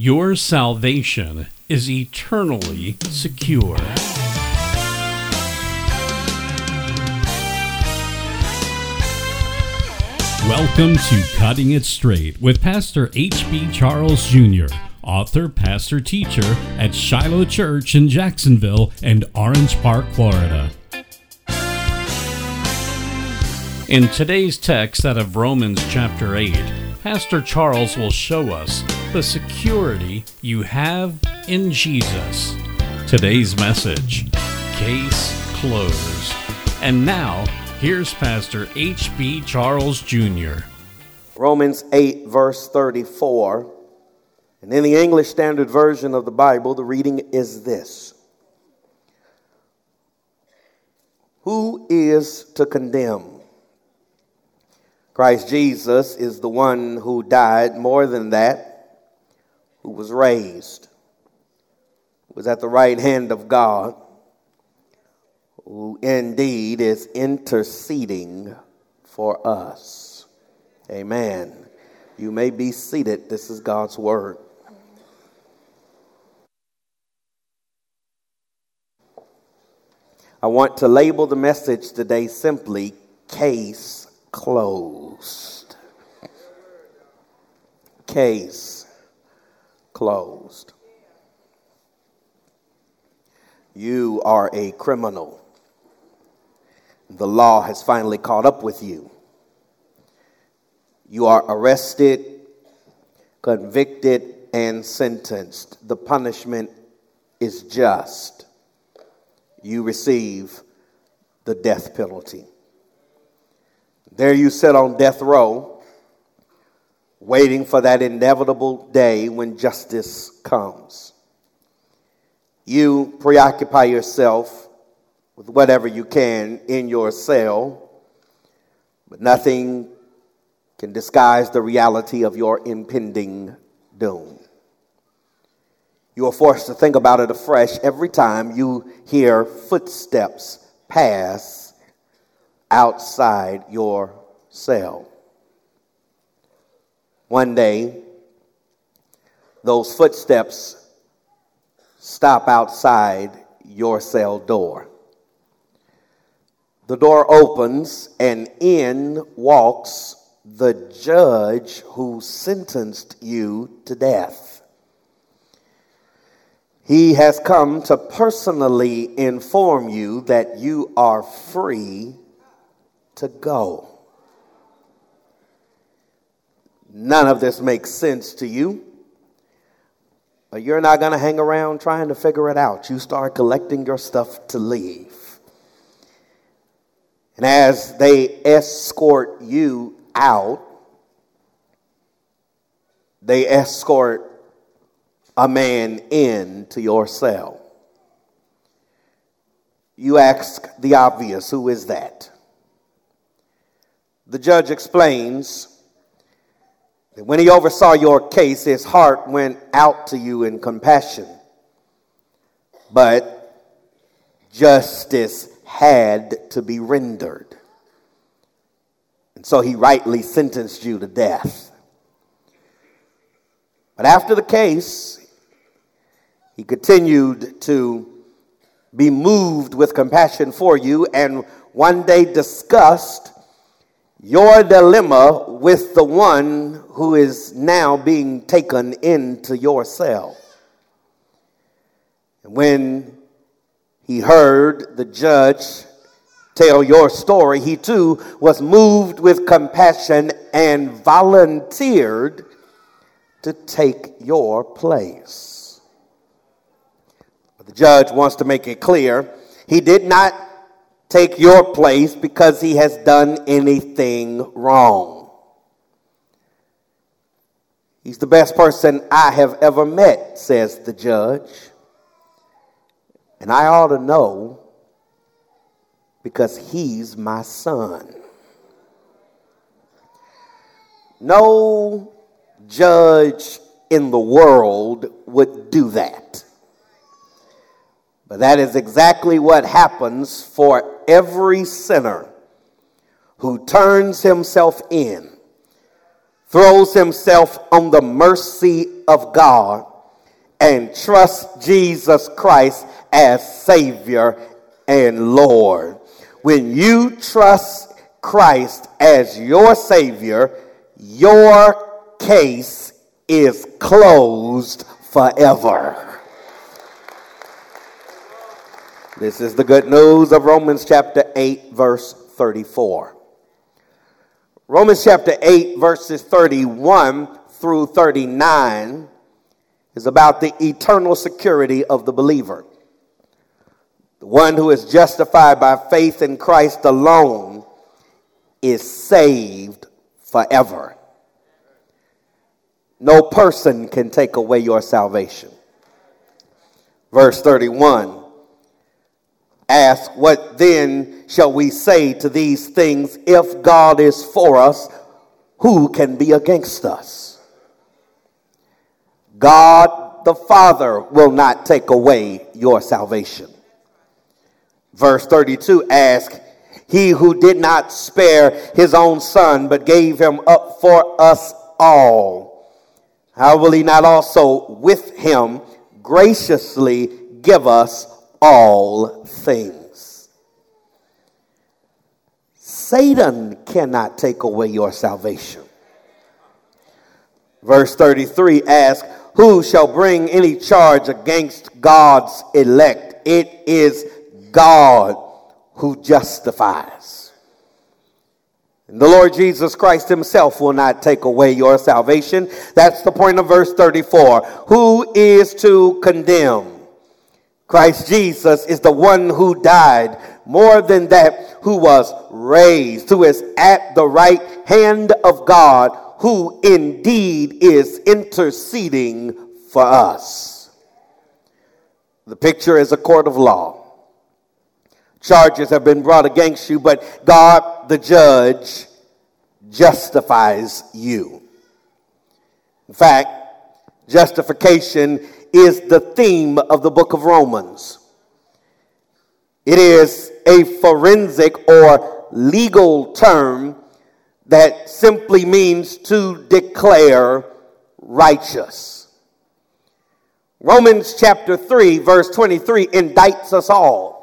Your salvation is eternally secure. Welcome to Cutting It Straight with Pastor H.B. Charles Jr., author, pastor, teacher at Shiloh Church in Jacksonville and Orange Park, Florida. In today's text out of Romans chapter 8, Pastor Charles will show us the security you have in Jesus. Today's message Case Closed. And now, here's Pastor H.B. Charles Jr. Romans 8, verse 34. And in the English Standard Version of the Bible, the reading is this Who is to condemn? Christ Jesus is the one who died, more than that, who was raised, was at the right hand of God, who indeed is interceding for us. Amen. You may be seated. This is God's word. I want to label the message today simply Case closed. Case closed. You are a criminal. The law has finally caught up with you. You are arrested, convicted, and sentenced. The punishment is just. You receive the death penalty. There you sit on death row, waiting for that inevitable day when justice comes. You preoccupy yourself with whatever you can in your cell, but nothing can disguise the reality of your impending doom. You are forced to think about it afresh every time you hear footsteps pass outside your cell. One day, those footsteps stop outside your cell door. The door opens, and in walks the judge who sentenced you to death. He has come to personally inform you that you are free to go. None of this makes sense to you. You're not going to hang around trying to figure it out. You start collecting your stuff to leave. And as they escort you out, they escort a man into your cell. You ask the obvious who is that? The judge explains that when he oversaw your case, his heart went out to you in compassion. But justice had to be rendered. And so he rightly sentenced you to death. But after the case, he continued to be moved with compassion for you and one day discussed your dilemma with the one who is now being taken into your cell. And when he heard the judge tell your story, he too was moved with compassion and volunteered to take your place. But the judge wants to make it clear he did not take your place because he has done anything wrong. He's the best person I have ever met, says the judge. And I ought to know because he's my son. No judge in the world would do that. But that is exactly what happens for every sinner who turns himself in throws himself on the mercy of God and trusts Jesus Christ as Savior and Lord. When you trust Christ as your Savior, your case is closed forever. This is the good news of Romans chapter 8, verse 34. Romans chapter 8, verses 31 through 39 is about the eternal security of the believer. The one who is justified by faith in Christ alone is saved forever. No person can take away your salvation. Verse 31 Ask, what then shall we say to these things? If God is for us, who can be against us? God the Father will not take away your salvation. Verse 32 Ask, he who did not spare his own son, but gave him up for us all, how will he not also with him graciously give us all things. Satan cannot take away your salvation. Verse 33 asks, Who shall bring any charge against God's elect? It is God who justifies. And the Lord Jesus Christ himself will not take away your salvation. That's the point of verse 34. Who is to condemn? Christ Jesus is the one who died, more than that, who was raised, who is at the right hand of God, who indeed is interceding for us. The picture is a court of law. Charges have been brought against you, but God, the judge, justifies you. In fact, justification is the theme of the book of Romans. It is a forensic or legal term that simply means to declare righteous. Romans chapter 3, verse 23 indicts us all.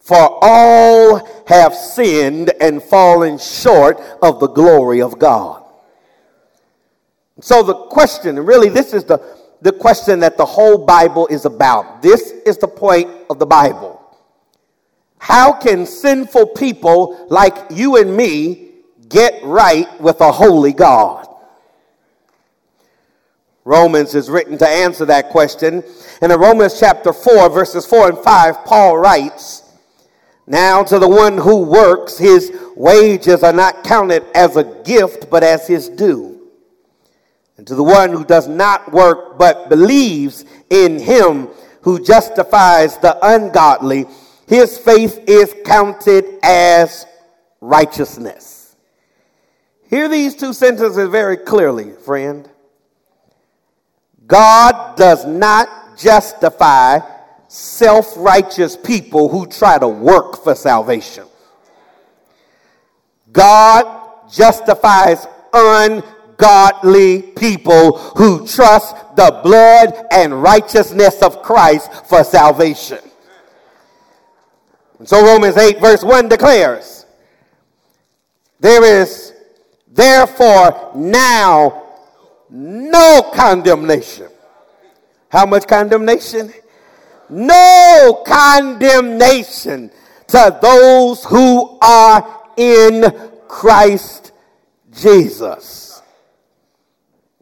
For all have sinned and fallen short of the glory of God. So the question, and really this is the, the question that the whole Bible is about. This is the point of the Bible. How can sinful people like you and me get right with a holy God? Romans is written to answer that question. And in Romans chapter 4, verses 4 and 5, Paul writes, Now to the one who works, his wages are not counted as a gift, but as his due. And to the one who does not work but believes in him who justifies the ungodly, his faith is counted as righteousness. Hear these two sentences very clearly, friend. God does not justify self righteous people who try to work for salvation. God justifies un godly people who trust the blood and righteousness of Christ for salvation. And so Romans 8, verse 1 declares, There is therefore now no condemnation. How much condemnation? No condemnation to those who are in Christ Jesus.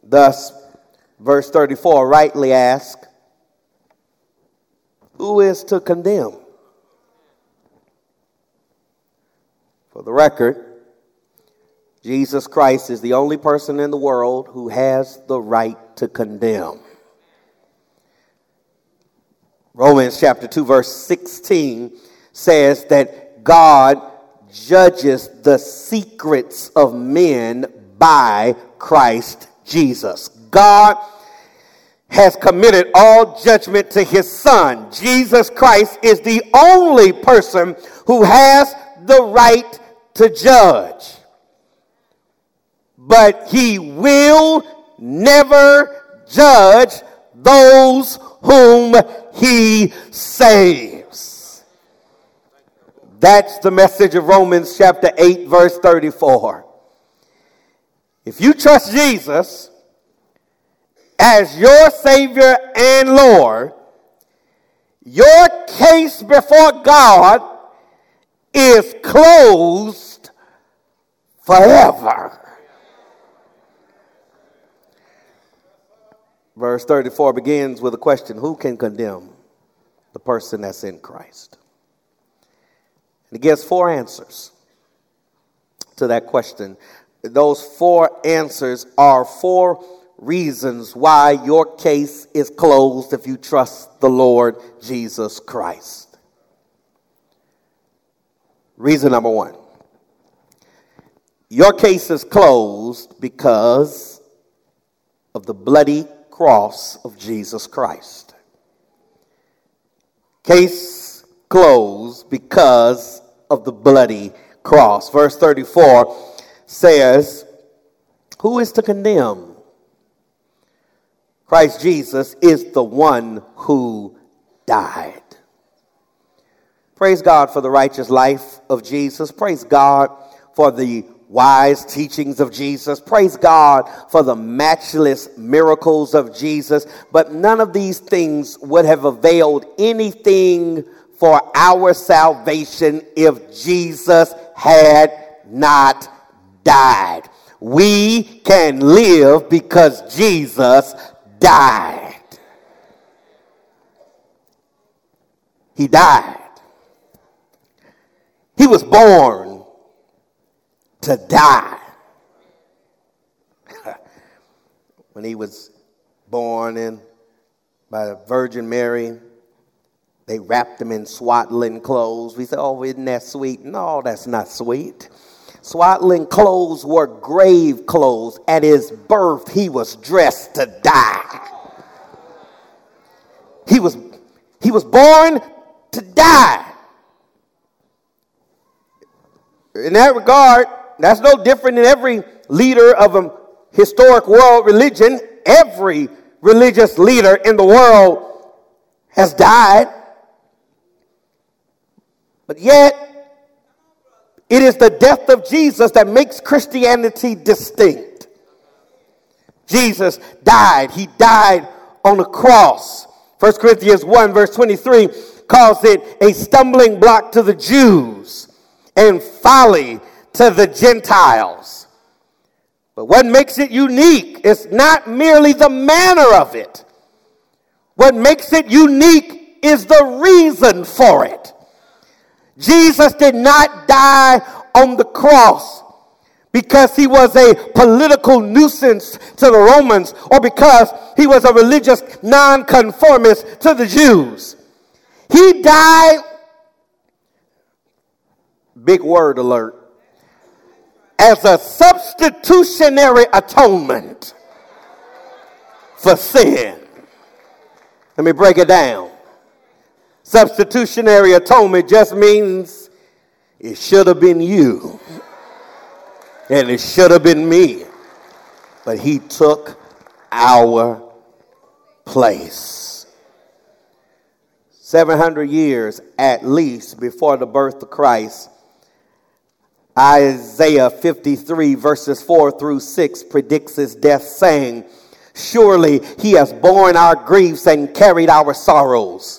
Thus, verse 34 rightly asks, Who is to condemn? For the record, Jesus Christ is the only person in the world who has the right to condemn. Romans chapter 2, verse 16 says that God judges the secrets of men by Christ Jesus. God has committed all judgment to his son. Jesus Christ is the only person who has the right to judge. but he will never judge those whom he saves. That's the message of Romans chapter 8, verse 34. If you trust Jesus as your Savior and Lord, your case before God is closed forever. Verse 34 begins with a question Who can condemn the person that's in Christ? And it gives four answers to that question. Those four answers are four reasons why your case is closed if you trust the Lord Jesus Christ. Reason number one your case is closed because of the bloody cross of Jesus Christ. Case closed because of the bloody cross. Verse 34 says, Who is to condemn? Christ Jesus is the one who died. Praise God for the righteous life of Jesus. Praise God for the wise teachings of Jesus. Praise God for the matchless miracles of Jesus. But none of these things would have availed anything for our salvation if Jesus had not died. We can live because Jesus died. He died. He was born to die. when he was born in by the Virgin Mary, they wrapped him in swaddling clothes. We said, Oh, isn't that sweet? No, that's not sweet. Swaddling clothes were grave clothes. At his birth, he was dressed to die. He was, he was born to die. In that regard, that's no different than every leader of a historic world religion. Every religious leader in the world has died. But yet, it is the death of Jesus that makes Christianity distinct. Jesus died. He died on a cross. 1 Corinthians 1, verse 23, calls it a stumbling block to the Jews and folly to the Gentiles. But what makes it unique is not merely the manner of it. What makes it unique is the reason for it. Jesus did not die on the cross because he was a political nuisance to the Romans or because he was a religious nonconformist to the Jews. He died, big word alert, as a substitutionary atonement for sin. Let me break it down. Substitutionary atonement just means it should have been you and it should have been me. But he took our place. 700 years at least before the birth of Christ, Isaiah 53, verses 4 through 6, predicts his death, saying, Surely he has borne our griefs and carried our sorrows.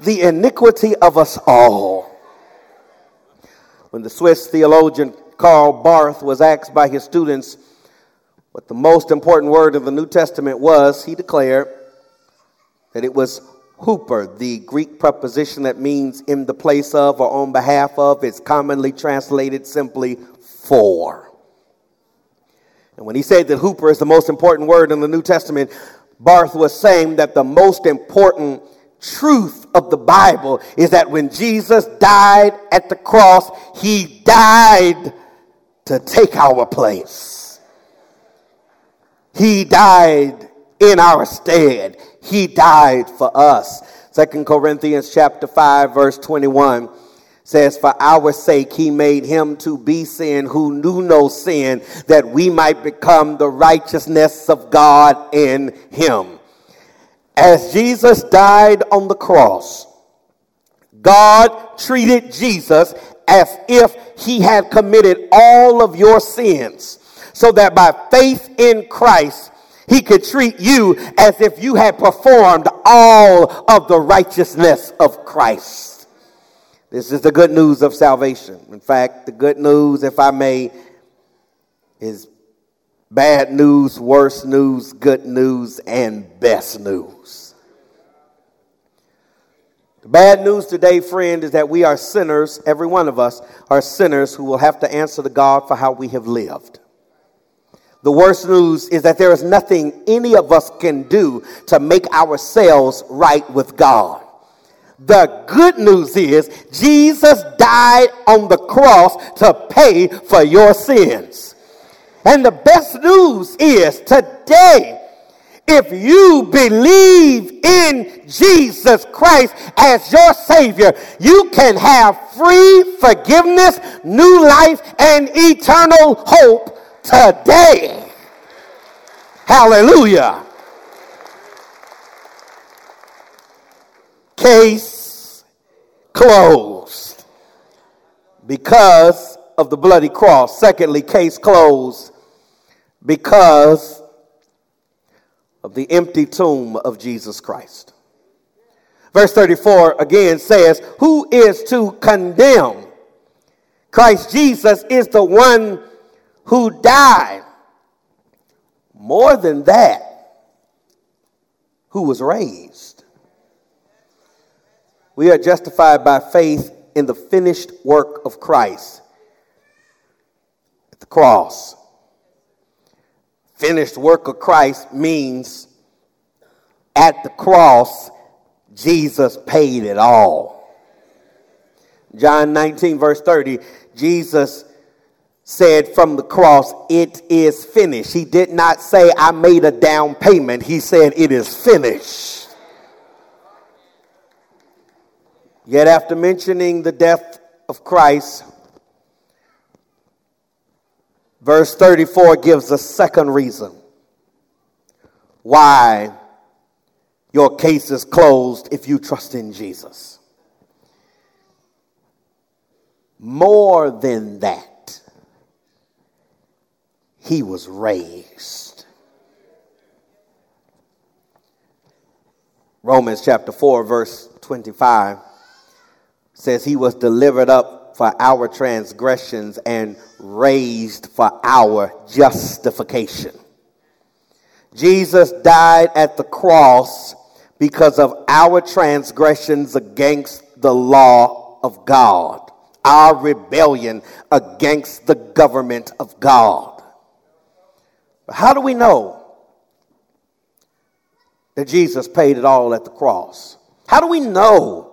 the iniquity of us all. When the Swiss theologian Karl Barth was asked by his students what the most important word of the New Testament was, he declared that it was huper, the Greek preposition that means in the place of or on behalf of. It's commonly translated simply for. And when he said that huper is the most important word in the New Testament, Barth was saying that the most important truth of the Bible is that when Jesus died at the cross, he died to take our place. He died in our stead. He died for us. Second Corinthians chapter 5 verse 21 says, For our sake he made him to be sin who knew no sin, that we might become the righteousness of God in him. As Jesus died on the cross, God treated Jesus as if he had committed all of your sins, so that by faith in Christ, he could treat you as if you had performed all of the righteousness of Christ. This is the good news of salvation. In fact, the good news, if I may, is bad news, worse news, good news, and best news. The bad news today, friend, is that we are sinners. Every one of us are sinners who will have to answer to God for how we have lived. The worst news is that there is nothing any of us can do to make ourselves right with God. The good news is Jesus died on the cross to pay for your sins. And the best news is today, if you believe in Jesus Christ as your Savior, you can have free forgiveness, new life, and eternal hope today. Hallelujah. Case closed because of the bloody cross. Secondly, case closed because of the empty tomb of Jesus Christ. Verse 34 again says, Who is to condemn? Christ Jesus is the one who died. More than that, who was raised. We are justified by faith in the finished work of Christ cross. Finished work of Christ means at the cross, Jesus paid it all. John 19, verse 30, Jesus said from the cross, It is finished. He did not say, I made a down payment. He said, It is finished. Yet, after mentioning the death of Christ, verse 34 gives a second reason why your case is closed if you trust in Jesus. More than that, he was raised. Romans chapter 4, verse 25 says, He was delivered up for our transgressions and raised for our justification. Jesus died at the cross because of our transgressions against the law of God, our rebellion against the government of God. But how do we know that Jesus paid it all at the cross? How do we know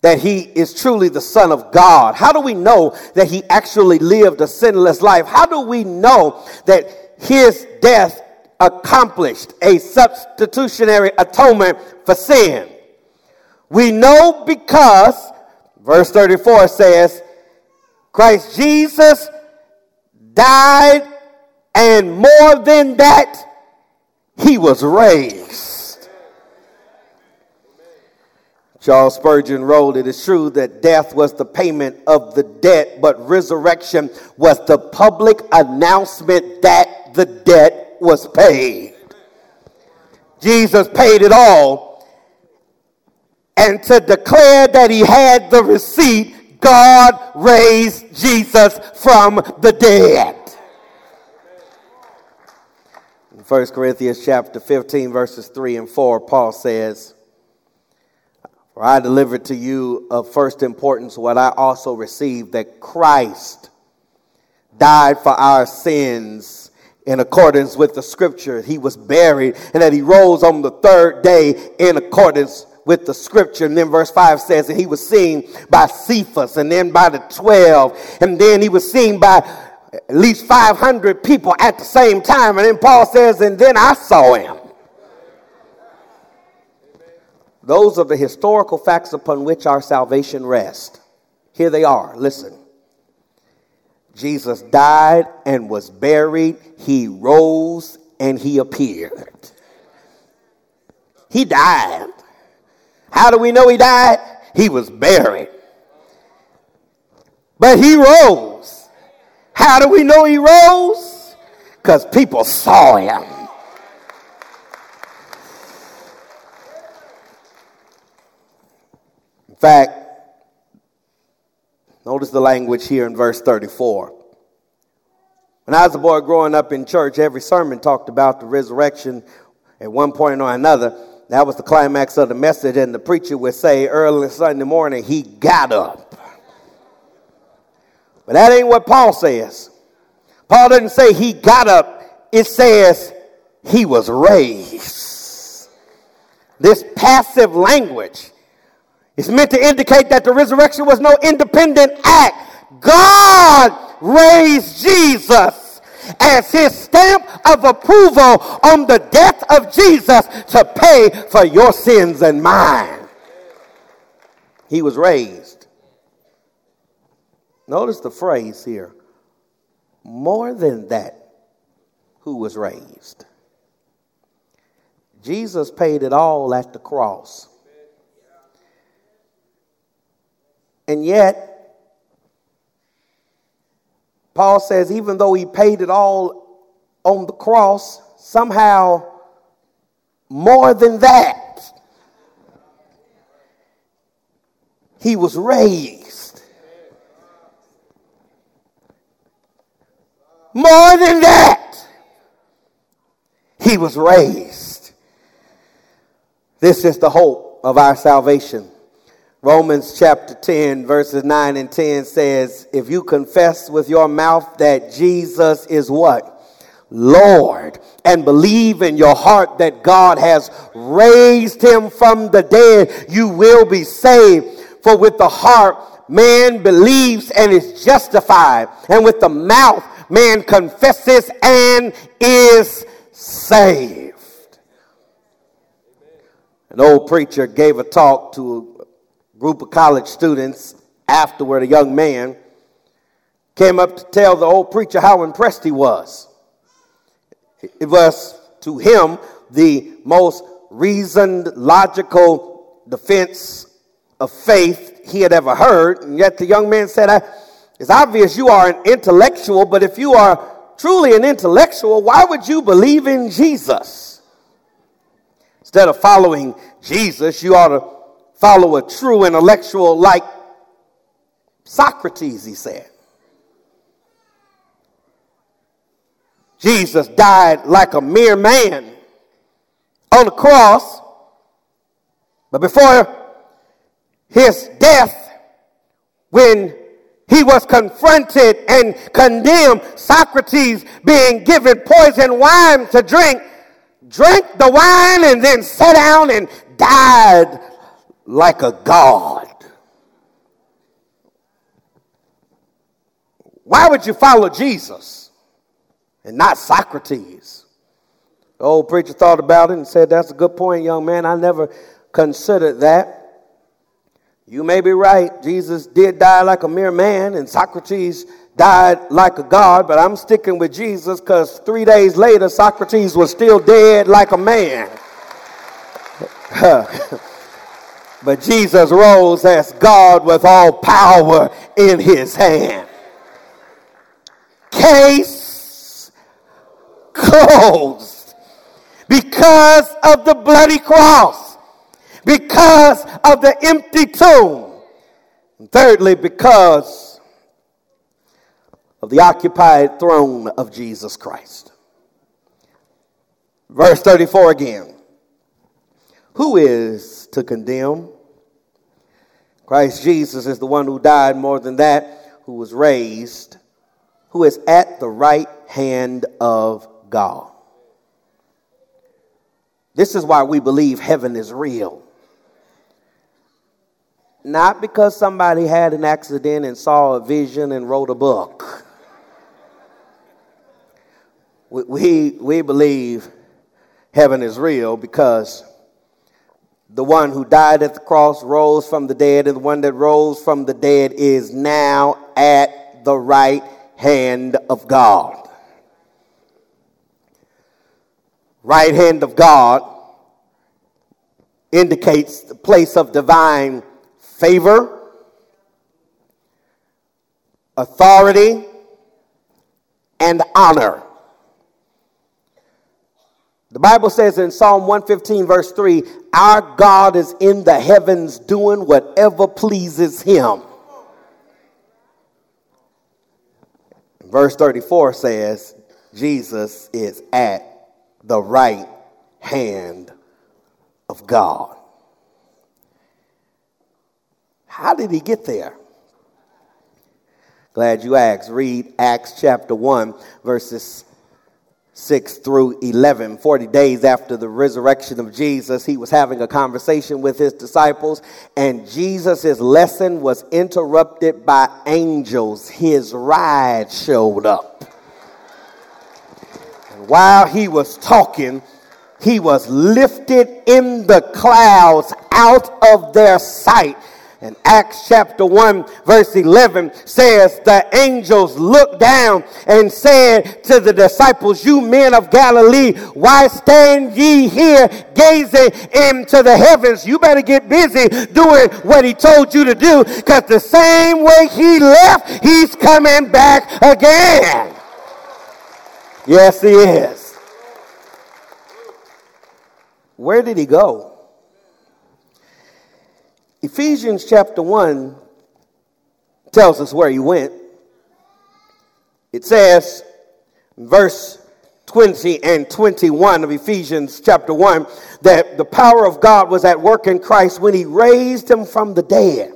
that he is truly the Son of God? How do we know that he actually lived a sinless life? How do we know that his death accomplished a substitutionary atonement for sin? We know because, verse 34 says, Christ Jesus died and more than that, he was raised. Charles Spurgeon wrote, It is true that death was the payment of the debt, but resurrection was the public announcement that the debt was paid. Jesus paid it all. And to declare that he had the receipt, God raised Jesus from the dead. 1 Corinthians chapter 15, verses 3 and 4, Paul says, For I delivered to you of first importance what I also received that Christ died for our sins in accordance with the scripture. He was buried and that he rose on the third day in accordance with the scripture. And then verse 5 says that he was seen by Cephas and then by the 12. And then he was seen by at least 500 people at the same time. And then Paul says, and then I saw him. Those are the historical facts upon which our salvation rests. Here they are. Listen. Jesus died and was buried. He rose and he appeared. He died. How do we know he died? He was buried. But he rose. How do we know he rose? Because people saw him. Fact, Notice the language here in verse 34. When I was a boy growing up in church, every sermon talked about the resurrection at one point or another. That was the climax of the message, and the preacher would say early Sunday morning, he got up. But that ain't what Paul says. Paul doesn't say he got up, it says he was raised. This passive language it's meant to indicate that the resurrection was no independent act. God raised Jesus as his stamp of approval on the death of Jesus to pay for your sins and mine. He was raised. Notice the phrase here more than that, who was raised. Jesus paid it all at the cross. And yet, Paul says, even though he paid it all on the cross, somehow more than that, he was raised. More than that, he was raised. This is the hope of our salvation. Romans chapter 10, verses 9 and 10 says, If you confess with your mouth that Jesus is what? Lord, and believe in your heart that God has raised him from the dead, you will be saved. For with the heart man believes and is justified, and with the mouth man confesses and is saved. An old preacher gave a talk to group of college students afterward, a young man came up to tell the old preacher how impressed he was. It was to him the most reasoned, logical defense of faith he had ever heard. And yet the young man said, It's obvious you are an intellectual, but if you are truly an intellectual, why would you believe in Jesus? Instead of following Jesus, you ought to follow a true intellectual like Socrates, he said. Jesus died like a mere man on the cross, but before his death, when he was confronted and condemned, Socrates being given poison wine to drink, drank the wine and then sat down and died like a God. Why would you follow Jesus and not Socrates? The old preacher thought about it and said, That's a good point, young man. I never considered that. You may be right. Jesus did die like a mere man, and Socrates died like a god, but I'm sticking with Jesus because three days later, Socrates was still dead like a man. But Jesus rose as God with all power in his hand. Case closed. Because of the bloody cross. Because of the empty tomb. And thirdly, because of the occupied throne of Jesus Christ. Verse 34 again. Who is to condemn? Christ Jesus is the one who died more than that, who was raised, who is at the right hand of God. This is why we believe heaven is real. Not because somebody had an accident and saw a vision and wrote a book. We, we, we believe heaven is real because the one who died at the cross rose from the dead, and the one that rose from the dead is now at the right hand of God. Right hand of God indicates the place of divine favor, authority, and honor. The Bible says in Psalm 115, verse 3, Our God is in the heavens doing whatever pleases him. Verse 34 says, Jesus is at the right hand of God. How did he get there? Glad you asked. Read Acts chapter 1, verses 6 through 11. 40 days after the resurrection of Jesus, he was having a conversation with his disciples, and Jesus' lesson was interrupted by angels. His ride showed up. And while he was talking, he was lifted in the clouds out of their sight and Acts chapter 1, verse 11 says, The angels looked down and said to the disciples, You men of Galilee, why stand ye here gazing into the heavens? You better get busy doing what he told you to do, because the same way he left, he's coming back again. Yes, he is. Where did he go? Ephesians chapter 1 tells us where he went. It says, verse 20 and 21 of Ephesians chapter 1, that the power of God was at work in Christ when he raised him from the dead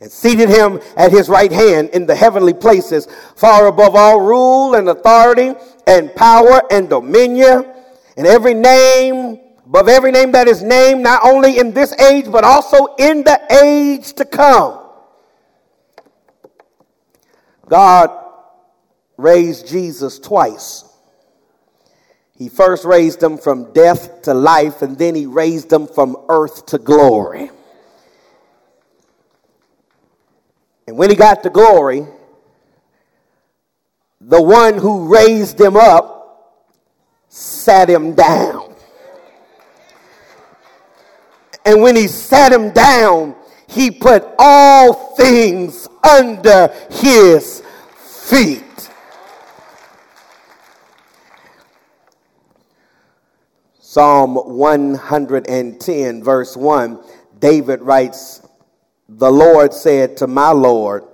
and seated him at his right hand in the heavenly places, far above all rule and authority and power and dominion and every name above every name that is named, not only in this age, but also in the age to come. God raised Jesus twice. He first raised him from death to life, and then he raised him from earth to glory. And when he got to glory, the one who raised him up sat him down. And when he sat him down, he put all things under his feet. Psalm 110, verse 1, David writes, The Lord said to my Lord,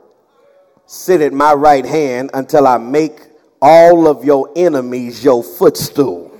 Sit at my right hand until I make all of your enemies your footstool.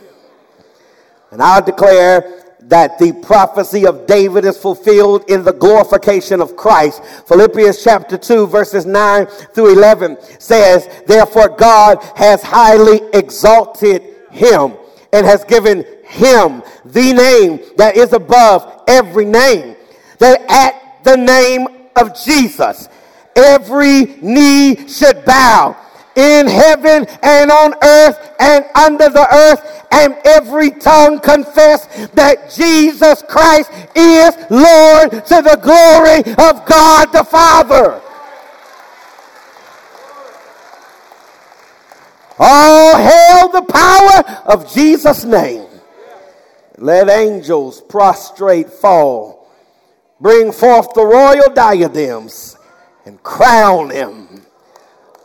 And I'll declare that the prophecy of David is fulfilled in the glorification of Christ. Philippians chapter 2 verses 9 through 11 says, Therefore God has highly exalted him and has given him the name that is above every name, that at the name of Jesus every knee should bow in heaven and on earth and under the earth, and every tongue confess that Jesus Christ is Lord to the glory of God the Father. All hail the power of Jesus' name. Let angels prostrate fall. Bring forth the royal diadems and crown him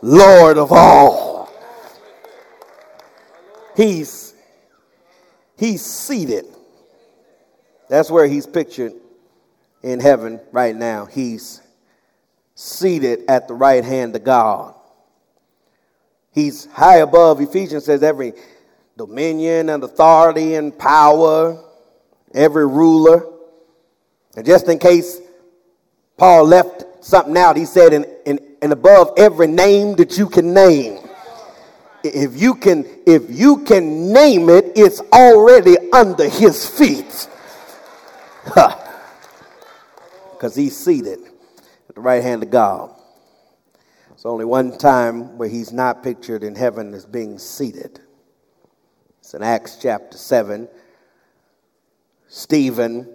Lord of all. He's he's seated. That's where he's pictured in heaven right now. He's seated at the right hand of God. He's high above. Ephesians says every dominion and authority and power, every ruler. And just in case Paul left something out, he said, in, in and above every name that you can name. If you can, if you can name it, it's already under his feet. Because he's seated at the right hand of God. It's only one time where he's not pictured in heaven as being seated. It's in Acts chapter 7. Stephen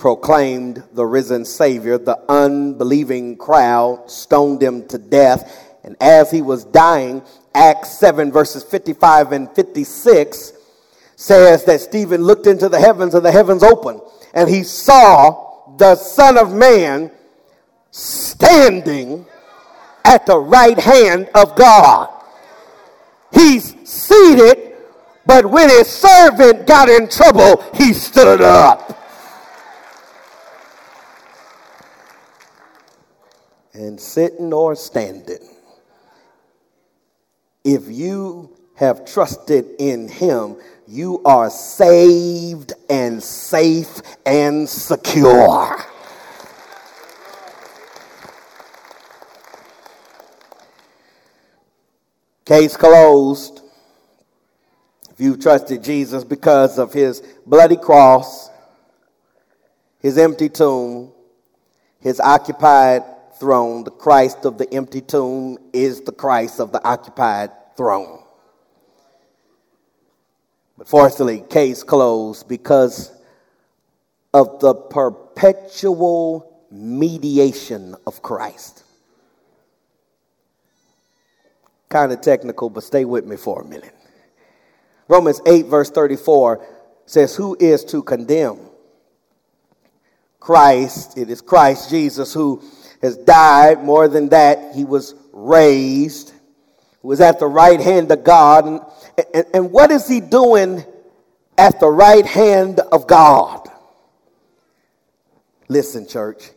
proclaimed the risen Savior. The unbelieving crowd stoned him to death. And as he was dying, Acts 7, verses 55 and 56 says that Stephen looked into the heavens and the heavens opened, and he saw the Son of Man standing at the right hand of God. He's seated, but when his servant got in trouble, he stood up. And sitting or standing, if you have trusted in him, you are saved and safe and secure. Case closed. If you trusted Jesus because of his bloody cross, his empty tomb, his occupied throne, the Christ of the empty tomb is the Christ of the occupied throne. But fortunately, case closed because of the perpetual mediation of Christ. Kind of technical, but stay with me for a minute. Romans 8, verse 34 says, Who is to condemn? Christ, it is Christ Jesus who has died. More than that, he was raised, who was at the right hand of God. And, and, and what is he doing at the right hand of God? Listen, church.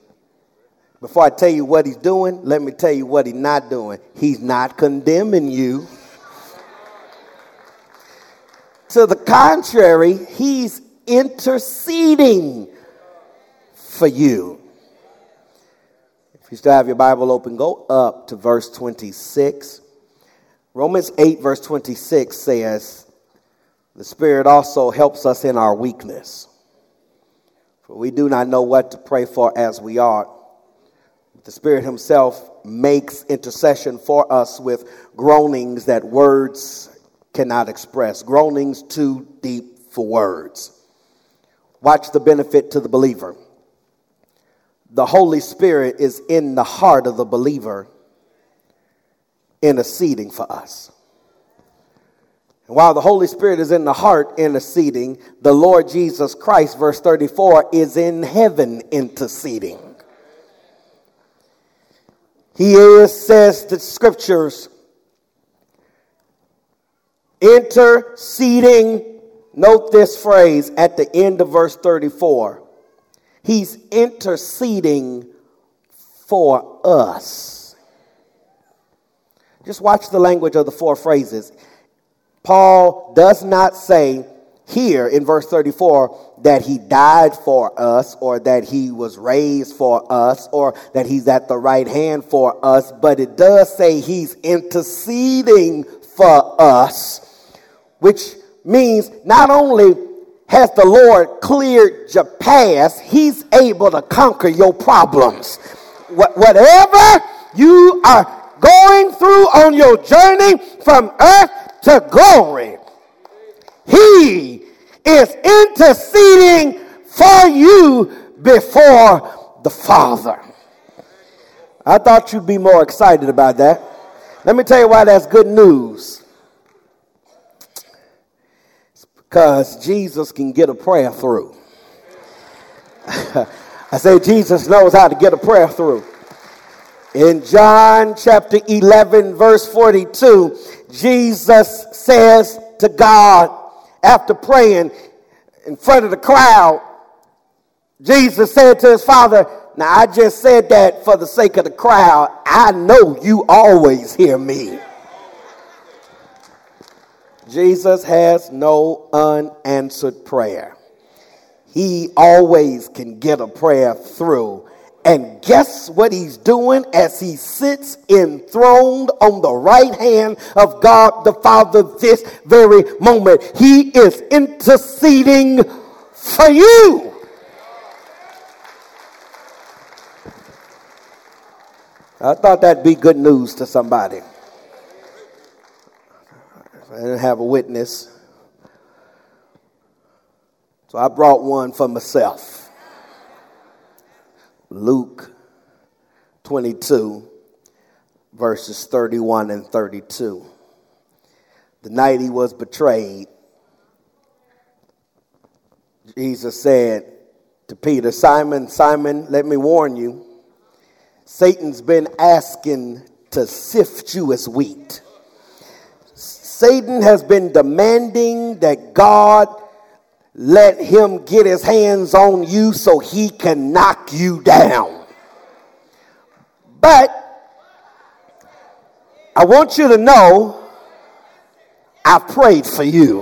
Before I tell you what he's doing, let me tell you what he's not doing. He's not condemning you. To the contrary, he's interceding for you. You still have your Bible open, go up to verse 26. Romans 8, verse 26 says, The Spirit also helps us in our weakness. For we do not know what to pray for as we ought the Spirit Himself makes intercession for us with groanings that words cannot express, groanings too deep for words. Watch the benefit to the believer. The Holy Spirit is in the heart of the believer, interceding for us. And while the Holy Spirit is in the heart interceding, the Lord Jesus Christ, verse 34, is in heaven interceding. He is, says the scriptures, interceding. Note this phrase at the end of verse 34. He's interceding for us. Just watch the language of the four phrases. Paul does not say, here in verse 34 that he died for us or that he was raised for us or that he's at the right hand for us, but it does say he's interceding for us, which means not only has the Lord cleared your past, he's able to conquer your problems. Whatever you are going through on your journey from earth to glory, he is interceding for you before the Father. I thought you'd be more excited about that. Let me tell you why that's good news. It's because Jesus can get a prayer through. I say Jesus knows how to get a prayer through. In John chapter 11, verse 42, Jesus says to God, after praying in front of the crowd, Jesus said to his father, Now I just said that for the sake of the crowd. I know you always hear me. Jesus has no unanswered prayer. He always can get a prayer through, And guess what he's doing as he sits enthroned on the right hand of God the Father this very moment? He is interceding for you. I thought that'd be good news to somebody. I didn't have a witness. So I brought one for myself. Luke 22, verses 31 and 32. The night he was betrayed, Jesus said to Peter, Simon, Simon, let me warn you, Satan's been asking to sift you as wheat. Satan has been demanding that God let him get his hands on you so he can knock you down. But I want you to know I prayed for you.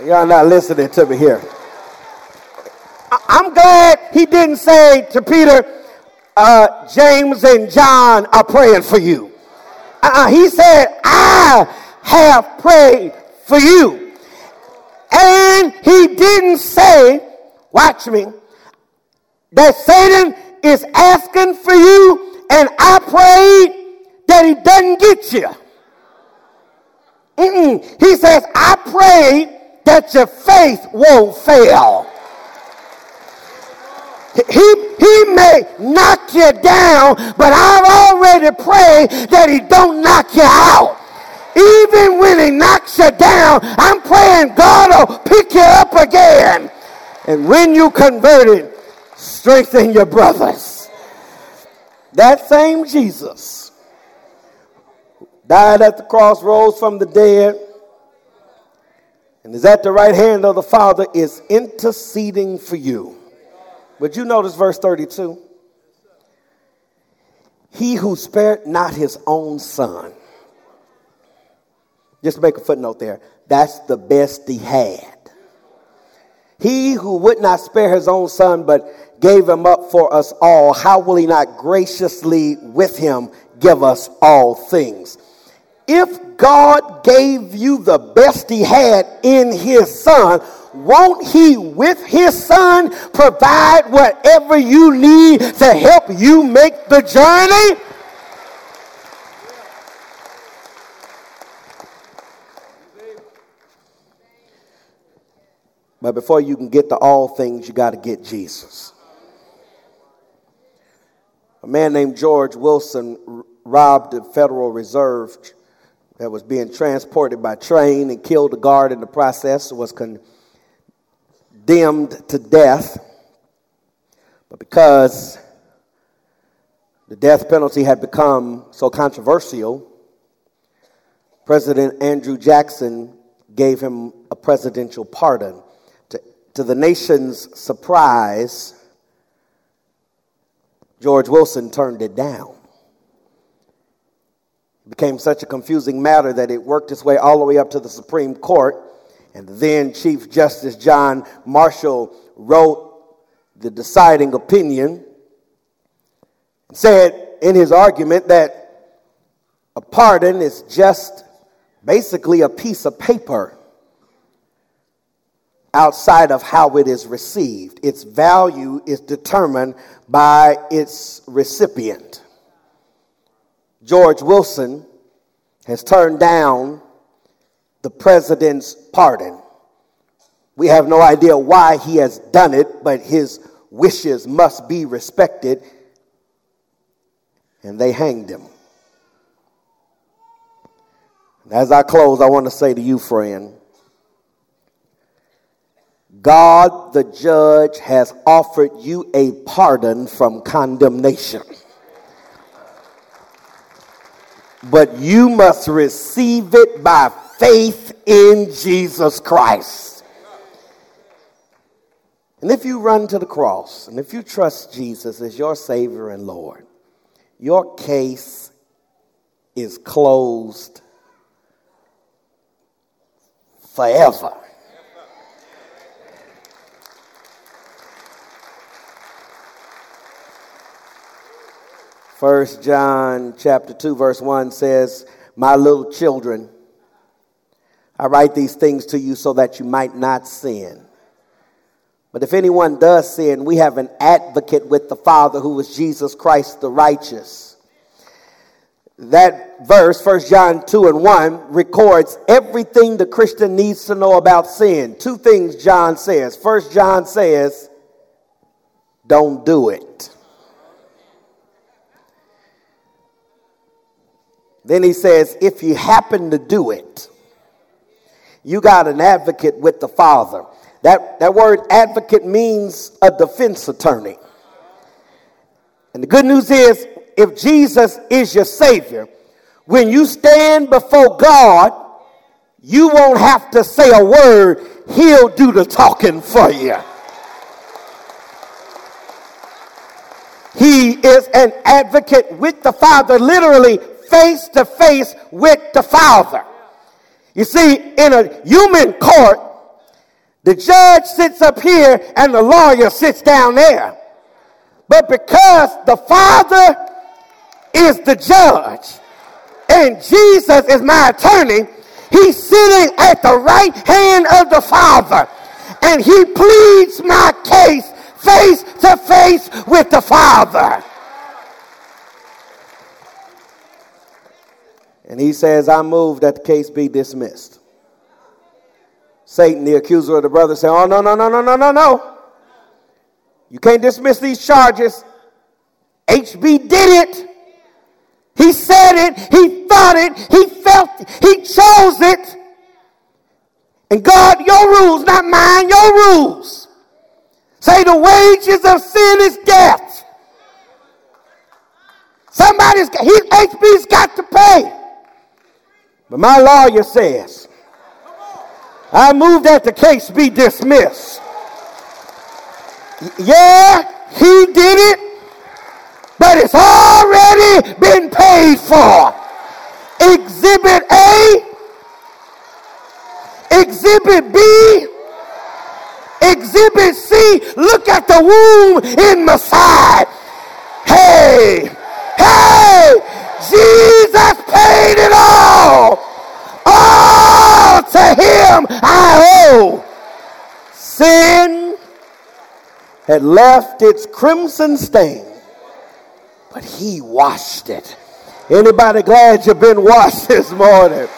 Y'all not listening to me here. I'm glad he didn't say to Peter, uh, James and John are praying for you. Uh, he said, I have prayed for you. And he didn't say, watch me, that Satan is asking for you, and I prayed that he doesn't get you. Mm-mm. He says, I pray that your faith won't fail. He, he may knock you down, but I've already prayed that he don't knock you out. Even when he knocks you down, I'm praying God will pick you up again. And when you converted, strengthen your brothers. That same Jesus died at the cross, rose from the dead, and is at the right hand of the Father, is interceding for you. But you notice verse 32? He who spared not his own son just make a footnote there. That's the best he had. He who would not spare his own son, but gave him up for us all, how will he not graciously with him give us all things? If God gave you the best he had in his son, won't he with his son provide whatever you need to help you make the journey? But before you can get to all things, you got to get Jesus. A man named George Wilson robbed the Federal Reserve that was being transported by train and killed a guard in the process, was condemned to death. But because the death penalty had become so controversial, President Andrew Jackson gave him a presidential pardon. To the nation's surprise, George Wilson turned it down. It became such a confusing matter that it worked its way all the way up to the Supreme Court. And then Chief Justice John Marshall wrote the deciding opinion and said in his argument that a pardon is just basically a piece of paper outside of how it is received. Its value is determined by its recipient. George Wilson has turned down the president's pardon. We have no idea why he has done it, but his wishes must be respected, and they hanged him. As I close, I want to say to you, friend, God the judge has offered you a pardon from condemnation. But you must receive it by faith in Jesus Christ. And if you run to the cross and if you trust Jesus as your Savior and Lord, your case is closed forever. First John chapter 2 verse 1 says, "My little children, I write these things to you so that you might not sin. But if anyone does sin, we have an advocate with the Father who is Jesus Christ the righteous." That verse, 1 John 2 and 1, records everything the Christian needs to know about sin. Two things John says. First John says, don't do it. Then he says, if you happen to do it, you got an advocate with the Father. That, that word advocate means a defense attorney. And the good news is, if Jesus is your Savior, when you stand before God, you won't have to say a word, He'll do the talking for you. He is an advocate with the Father, literally face to face with the Father. You see, in a human court, the judge sits up here and the lawyer sits down there. But because the Father is the judge and Jesus is my attorney, he's sitting at the right hand of the Father and he pleads my case face to face with the Father. And he says, I move that the case be dismissed. Satan, the accuser of the brother, said, Oh, no, no, no, no, no, no, no. You can't dismiss these charges. HB did it. He said it. He thought it. He felt it. He chose it. And God, your rules, not mine, your rules. Say the wages of sin is death. Somebody's he, HB's got to pay. But my lawyer says, I move that the case be dismissed. Yeah, he did it, but it's already been paid for. Exhibit A, Exhibit B, Exhibit C, look at the wound in my side. Hey, hey, Jesus paid it all. All to him I owe. Sin had left its crimson stain, but he washed it. Anybody glad you've been washed this morning?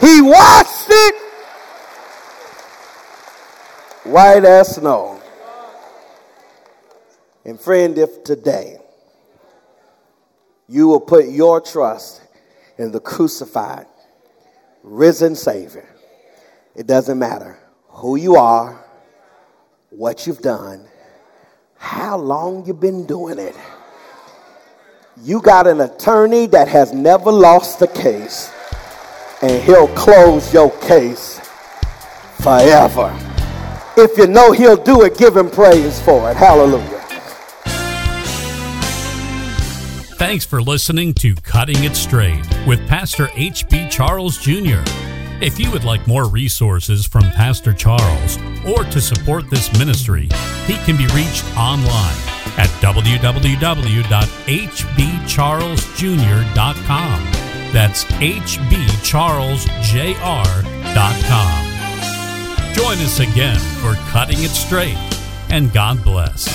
He washed it white as snow. And friend, if today you will put your trust in the crucified, risen Savior, it doesn't matter who you are, what you've done, how long you've been doing it. You got an attorney that has never lost a case, and he'll close your case forever. If you know he'll do it, give him praise for it. Hallelujah. Thanks for listening to Cutting It Straight with Pastor H.B. Charles Jr. If you would like more resources from Pastor Charles or to support this ministry, he can be reached online at www.hbcharlesjr.com. That's hbcharlesjr.com. Join us again for Cutting It Straight, and God bless.